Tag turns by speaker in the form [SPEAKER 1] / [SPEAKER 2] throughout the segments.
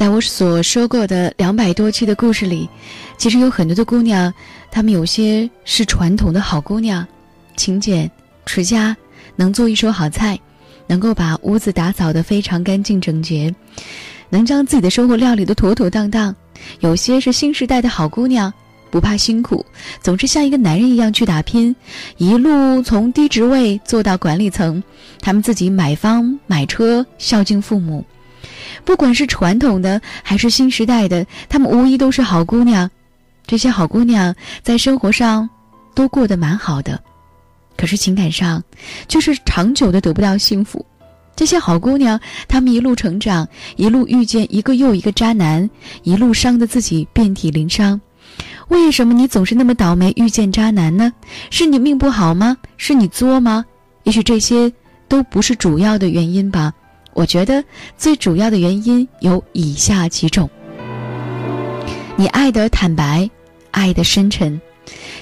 [SPEAKER 1] 在我所说过的两百多期的故事里，其实有很多的姑娘，她们有些是传统的好姑娘，勤俭持家，能做一手好菜，能够把屋子打扫得非常干净整洁，能将自己的生活料理得妥妥当当。有些是新时代的好姑娘，不怕辛苦，总是像一个男人一样去打拼，一路从低职位做到管理层，他们自己买房买车，孝敬父母。不管是传统的还是新时代的，她们无疑都是好姑娘。这些好姑娘在生活上都过得蛮好的，可是情感上却是长久的得不到幸福。这些好姑娘，她们一路成长，一路遇见一个又一个渣男，一路伤得自己遍体鳞伤。为什么你总是那么倒霉遇见渣男呢？是你命不好吗？是你作吗？也许这些都不是主要的原因吧。我觉得最主要的原因有以下几种：你爱的坦白，爱的深沉，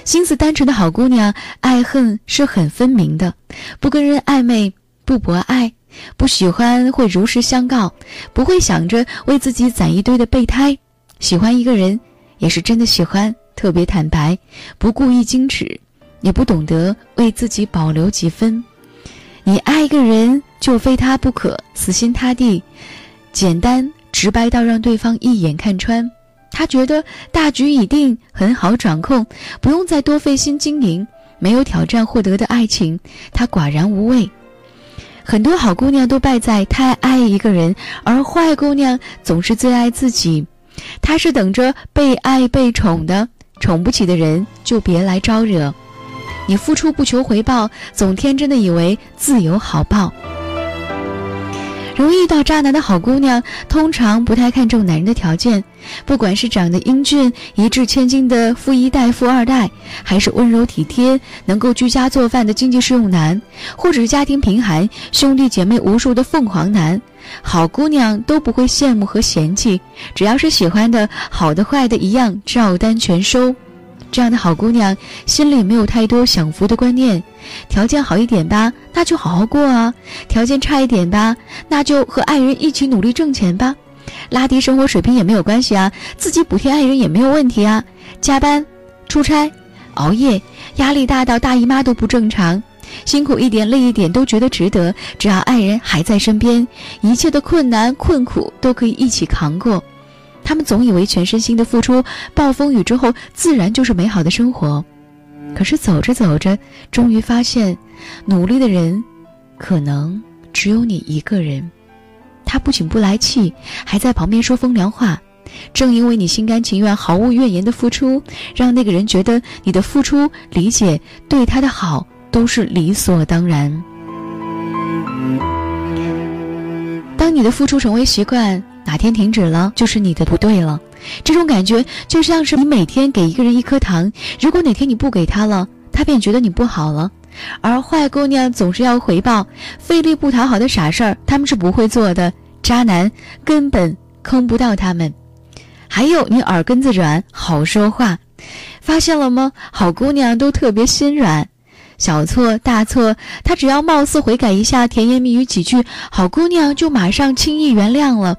[SPEAKER 1] 心思单纯的好姑娘，爱恨是很分明的，不跟人暧昧，不博爱，不喜欢会如实相告，不会想着为自己攒一堆的备胎。喜欢一个人，也是真的喜欢，特别坦白，不故意矜持，也不懂得为自己保留几分。你爱一个人。就非他不可，死心塌地，简单直白到让对方一眼看穿。他觉得大局已定，很好掌控，不用再多费心经营。没有挑战获得的爱情，他寡然无味。很多好姑娘都败在太爱一个人，而坏姑娘总是最爱自己。她是等着被爱被宠的，宠不起的人就别来招惹。你付出不求回报，总天真的以为自有好报。容易遇到渣男的好姑娘，通常不太看重男人的条件，不管是长得英俊、一掷千金的富一代、富二代，还是温柔体贴、能够居家做饭的经济适用男，或者是家庭贫寒、兄弟姐妹无数的凤凰男，好姑娘都不会羡慕和嫌弃，只要是喜欢的，好的坏的一样照单全收。这样的好姑娘心里没有太多享福的观念，条件好一点吧，那就好好过啊；条件差一点吧，那就和爱人一起努力挣钱吧，拉低生活水平也没有关系啊，自己补贴爱人也没有问题啊。加班、出差、熬夜，压力大到大姨妈都不正常，辛苦一点、累一点都觉得值得，只要爱人还在身边，一切的困难困苦都可以一起扛过。他们总以为全身心的付出，暴风雨之后自然就是美好的生活，可是走着走着，终于发现，努力的人，可能只有你一个人。他不仅不来气，还在旁边说风凉话。正因为你心甘情愿、毫无怨言的付出，让那个人觉得你的付出、理解、对他的好都是理所当然。当你的付出成为习惯。哪天停止了，就是你的不对了。这种感觉就像是你每天给一个人一颗糖，如果哪天你不给他了，他便觉得你不好了。而坏姑娘总是要回报，费力不讨好的傻事儿，他们是不会做的。渣男根本坑不到他们。还有你耳根子软，好说话，发现了吗？好姑娘都特别心软。小错大错，他只要貌似悔改一下，甜言蜜语几句，好姑娘就马上轻易原谅了。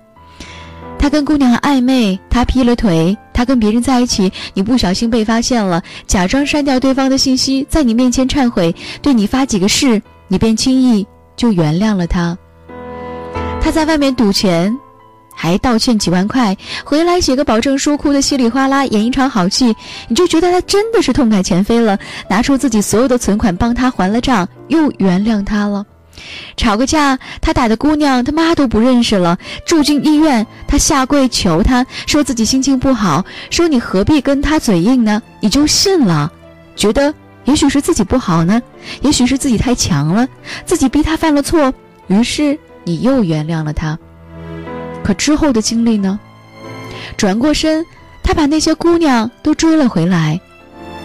[SPEAKER 1] 他跟姑娘暧昧，他劈了腿，他跟别人在一起，你不小心被发现了，假装删掉对方的信息，在你面前忏悔，对你发几个誓，你便轻易就原谅了他。他在外面赌钱，还道歉几万块，回来写个保证书，哭得稀里哗啦，演一场好戏，你就觉得他真的是痛改前非了，拿出自己所有的存款帮他还了账，又原谅他了。吵个架，他打的姑娘他妈都不认识了。住进医院，他下跪求他，说自己心情不好，说你何必跟他嘴硬呢？你就信了，觉得也许是自己不好呢，也许是自己太强了，自己逼他犯了错，于是你又原谅了他。可之后的经历呢？转过身，他把那些姑娘都追了回来。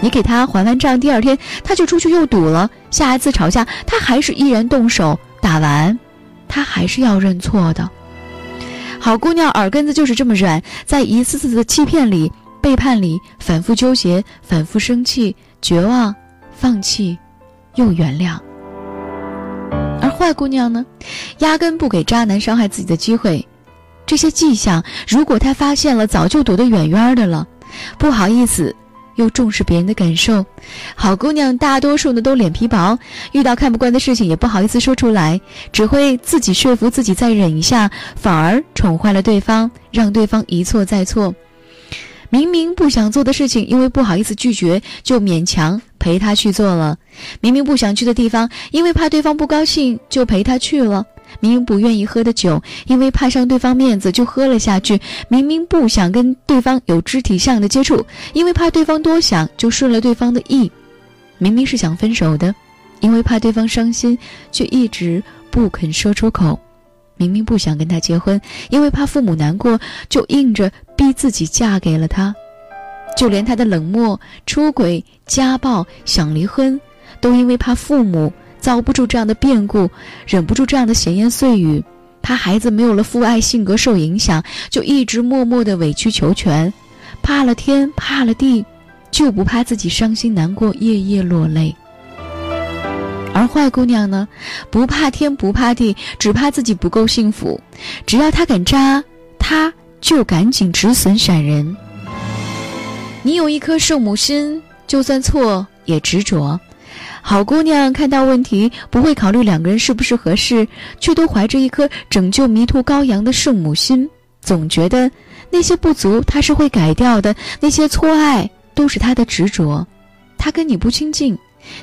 [SPEAKER 1] 你给他还完账，第二天他就出去又赌了。下一次吵架，他还是依然动手打完，他还是要认错的。好姑娘耳根子就是这么软，在一次次的欺骗里、背叛里反复纠结、反复生气、绝望、放弃，又原谅。而坏姑娘呢，压根不给渣男伤害自己的机会，这些迹象，如果他发现了，早就躲得远远的了。不好意思，又重视别人的感受。好姑娘大多数呢都脸皮薄，遇到看不惯的事情也不好意思说出来，只会自己说服自己再忍一下，反而宠坏了对方，让对方一错再错。明明不想做的事情，因为不好意思拒绝，就勉强陪他去做了；明明不想去的地方，因为怕对方不高兴，就陪他去了。明明不愿意喝的酒，因为怕伤对方面子，就喝了下去；明明不想跟对方有肢体上的接触，因为怕对方多想，就顺了对方的意；明明是想分手的，因为怕对方伤心，却一直不肯说出口；明明不想跟他结婚，因为怕父母难过，就硬着逼自己嫁给了他。就连他的冷漠、出轨、家暴、想离婚，都因为怕父母。遭不住这样的变故，忍不住这样的闲言碎语，怕孩子没有了父爱，性格受影响，就一直默默的委曲求全，怕了天，怕了地，就不怕自己伤心难过，夜夜落泪。而坏姑娘呢，不怕天，不怕地，只怕自己不够幸福。只要他敢扎，他就赶紧止损闪人。你有一颗圣母心，就算错也执着。好姑娘看到问题不会考虑两个人是不是合适，却都怀着一颗拯救迷途羔羊的圣母心，总觉得那些不足她是会改掉的，那些错爱都是她的执着。他跟你不亲近，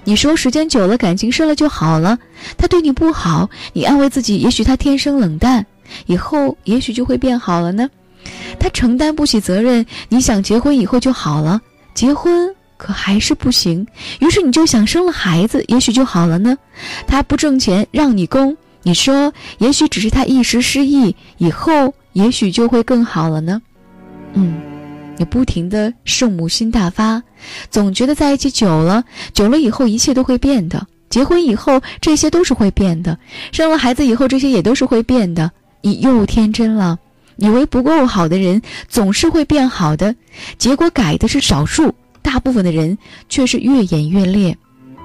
[SPEAKER 1] 你说时间久了感情深了就好了；他对你不好，你安慰自己，也许他天生冷淡，以后也许就会变好了呢。他承担不起责任，你想结婚以后就好了，结婚。可还是不行，于是你就想生了孩子，也许就好了呢。他不挣钱让你供，你说也许只是他一时失意，以后也许就会更好了呢。嗯，你不停的圣母心大发，总觉得在一起久了，久了以后一切都会变的。结婚以后这些都是会变的，生了孩子以后这些也都是会变的。你又天真了，以为不够好的人总是会变好的，结果改的是少数。大部分的人却是越演越烈，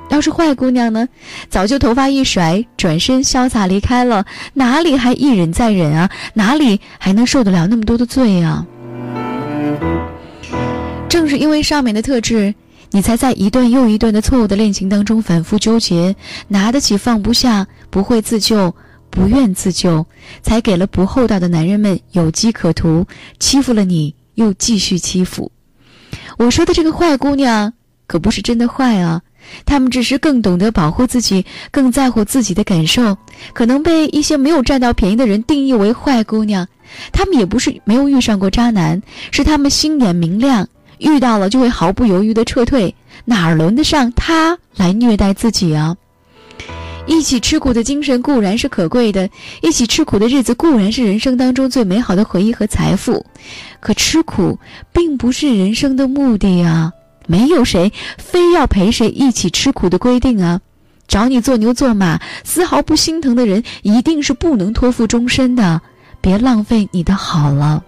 [SPEAKER 1] 要是坏姑娘呢，早就头发一甩，转身潇洒离开了，哪里还一忍再忍啊？哪里还能受得了那么多的罪啊？正是因为上面的特质，你才在一段又一段的错误的恋情当中反复纠结，拿得起放不下，不会自救，不愿自救，才给了不厚道的男人们有机可图，欺负了你又继续欺负。我说的这个坏姑娘，可不是真的坏啊，她们只是更懂得保护自己，更在乎自己的感受，可能被一些没有占到便宜的人定义为坏姑娘。她们也不是没有遇上过渣男，是她们心眼明亮，遇到了就会毫不犹豫的撤退，哪轮得上他来虐待自己啊？一起吃苦的精神固然是可贵的，一起吃苦的日子固然是人生当中最美好的回忆和财富，可吃苦并不是人生的目的啊！没有谁非要陪谁一起吃苦的规定啊！找你做牛做马，丝毫不心疼的人，一定是不能托付终身的。别浪费你的好了。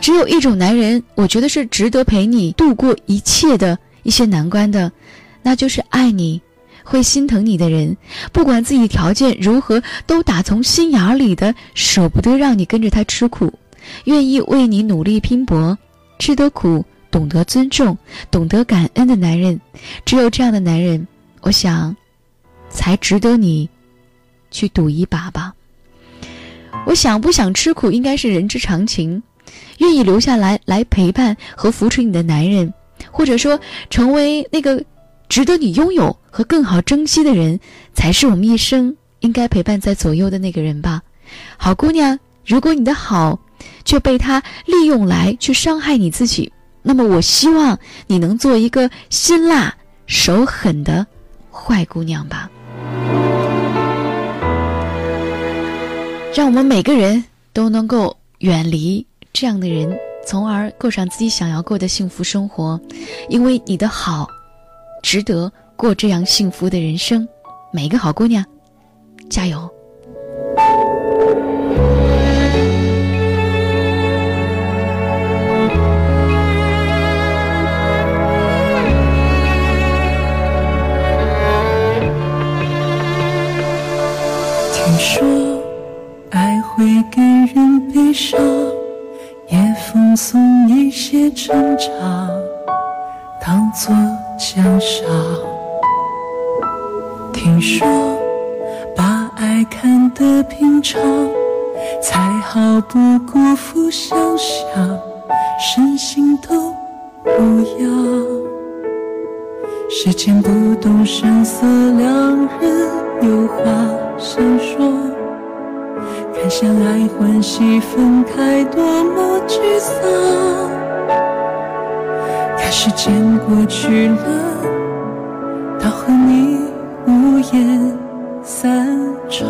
[SPEAKER 1] 只有一种男人，我觉得是值得陪你度过一切的一些难关的，那就是爱你。会心疼你的人，不管自己条件如何，都打从心眼儿里的舍不得让你跟着他吃苦，愿意为你努力拼搏，吃得苦，懂得尊重，懂得感恩的男人，只有这样的男人，我想，才值得你去赌一把吧。我想不想吃苦，应该是人之常情。愿意留下来来陪伴和扶持你的男人，或者说成为那个。值得你拥有和更好珍惜的人，才是我们一生应该陪伴在左右的那个人吧。好姑娘，如果你的好却被他利用来去伤害你自己，那么我希望你能做一个辛辣、手狠的坏姑娘吧。让我们每个人都能够远离这样的人，从而过上自己想要过的幸福生活。因为你的好。值得过这样幸福的人生，每一个好姑娘，加油！
[SPEAKER 2] 听说爱会给人。悲伤，也奉送一些挣扎，当作奖赏。听说把爱看得平常，才好不辜负想象，身心都不样。时间不动声色，两人有话想说。看相爱欢喜分开，多么沮丧。时间过去了，到和你无言散场。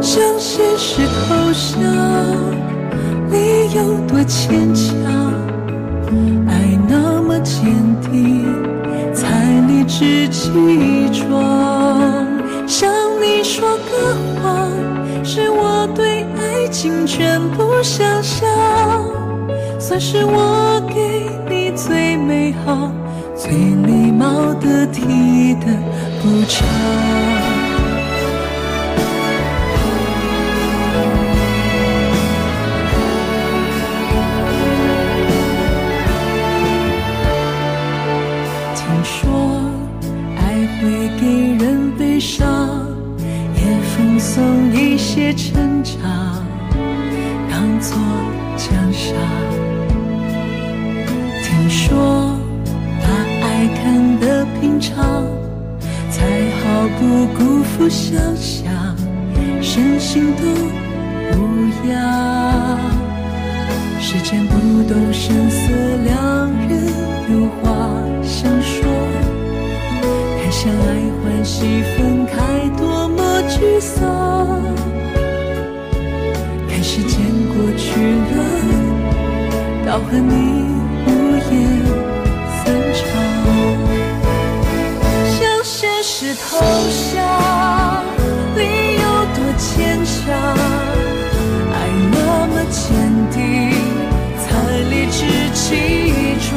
[SPEAKER 2] 向现实投降，理由多牵强。爱那么坚定，才理直气壮。向你说个谎，是我对爱情全部想象，算是我美好、最礼貌得体的补偿。听说爱会给人悲伤，也奉送一些成长，当作奖赏。听说平常，才好不辜负想象，身心都无恙。时间不动声色，两人有话想说。看相爱欢喜分开，多么沮丧。看时间过去了，到和你投降，你有多坚强。爱那么坚定，才理直气壮。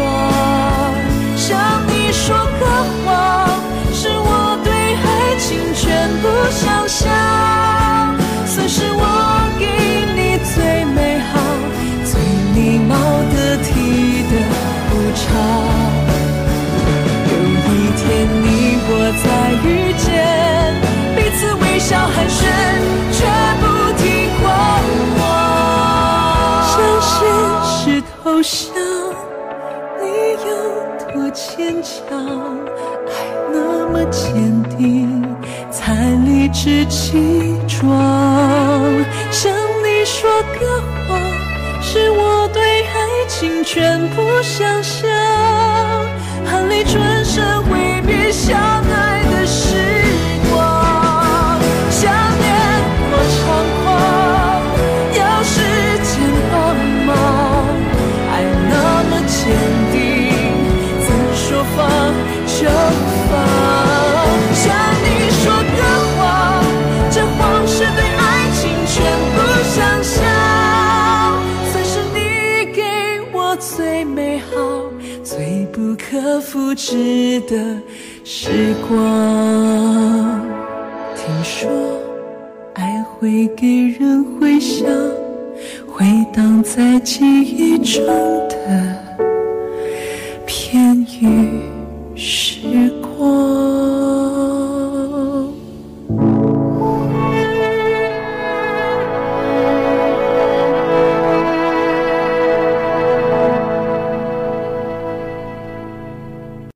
[SPEAKER 2] 现实投降，理由多坚强，爱那么坚定，才理直气壮。向你说个谎，是我对爱情全部想象，含泪转身挥别相爱。的时光。听说爱会给人回响，回荡在记忆中的片语时光。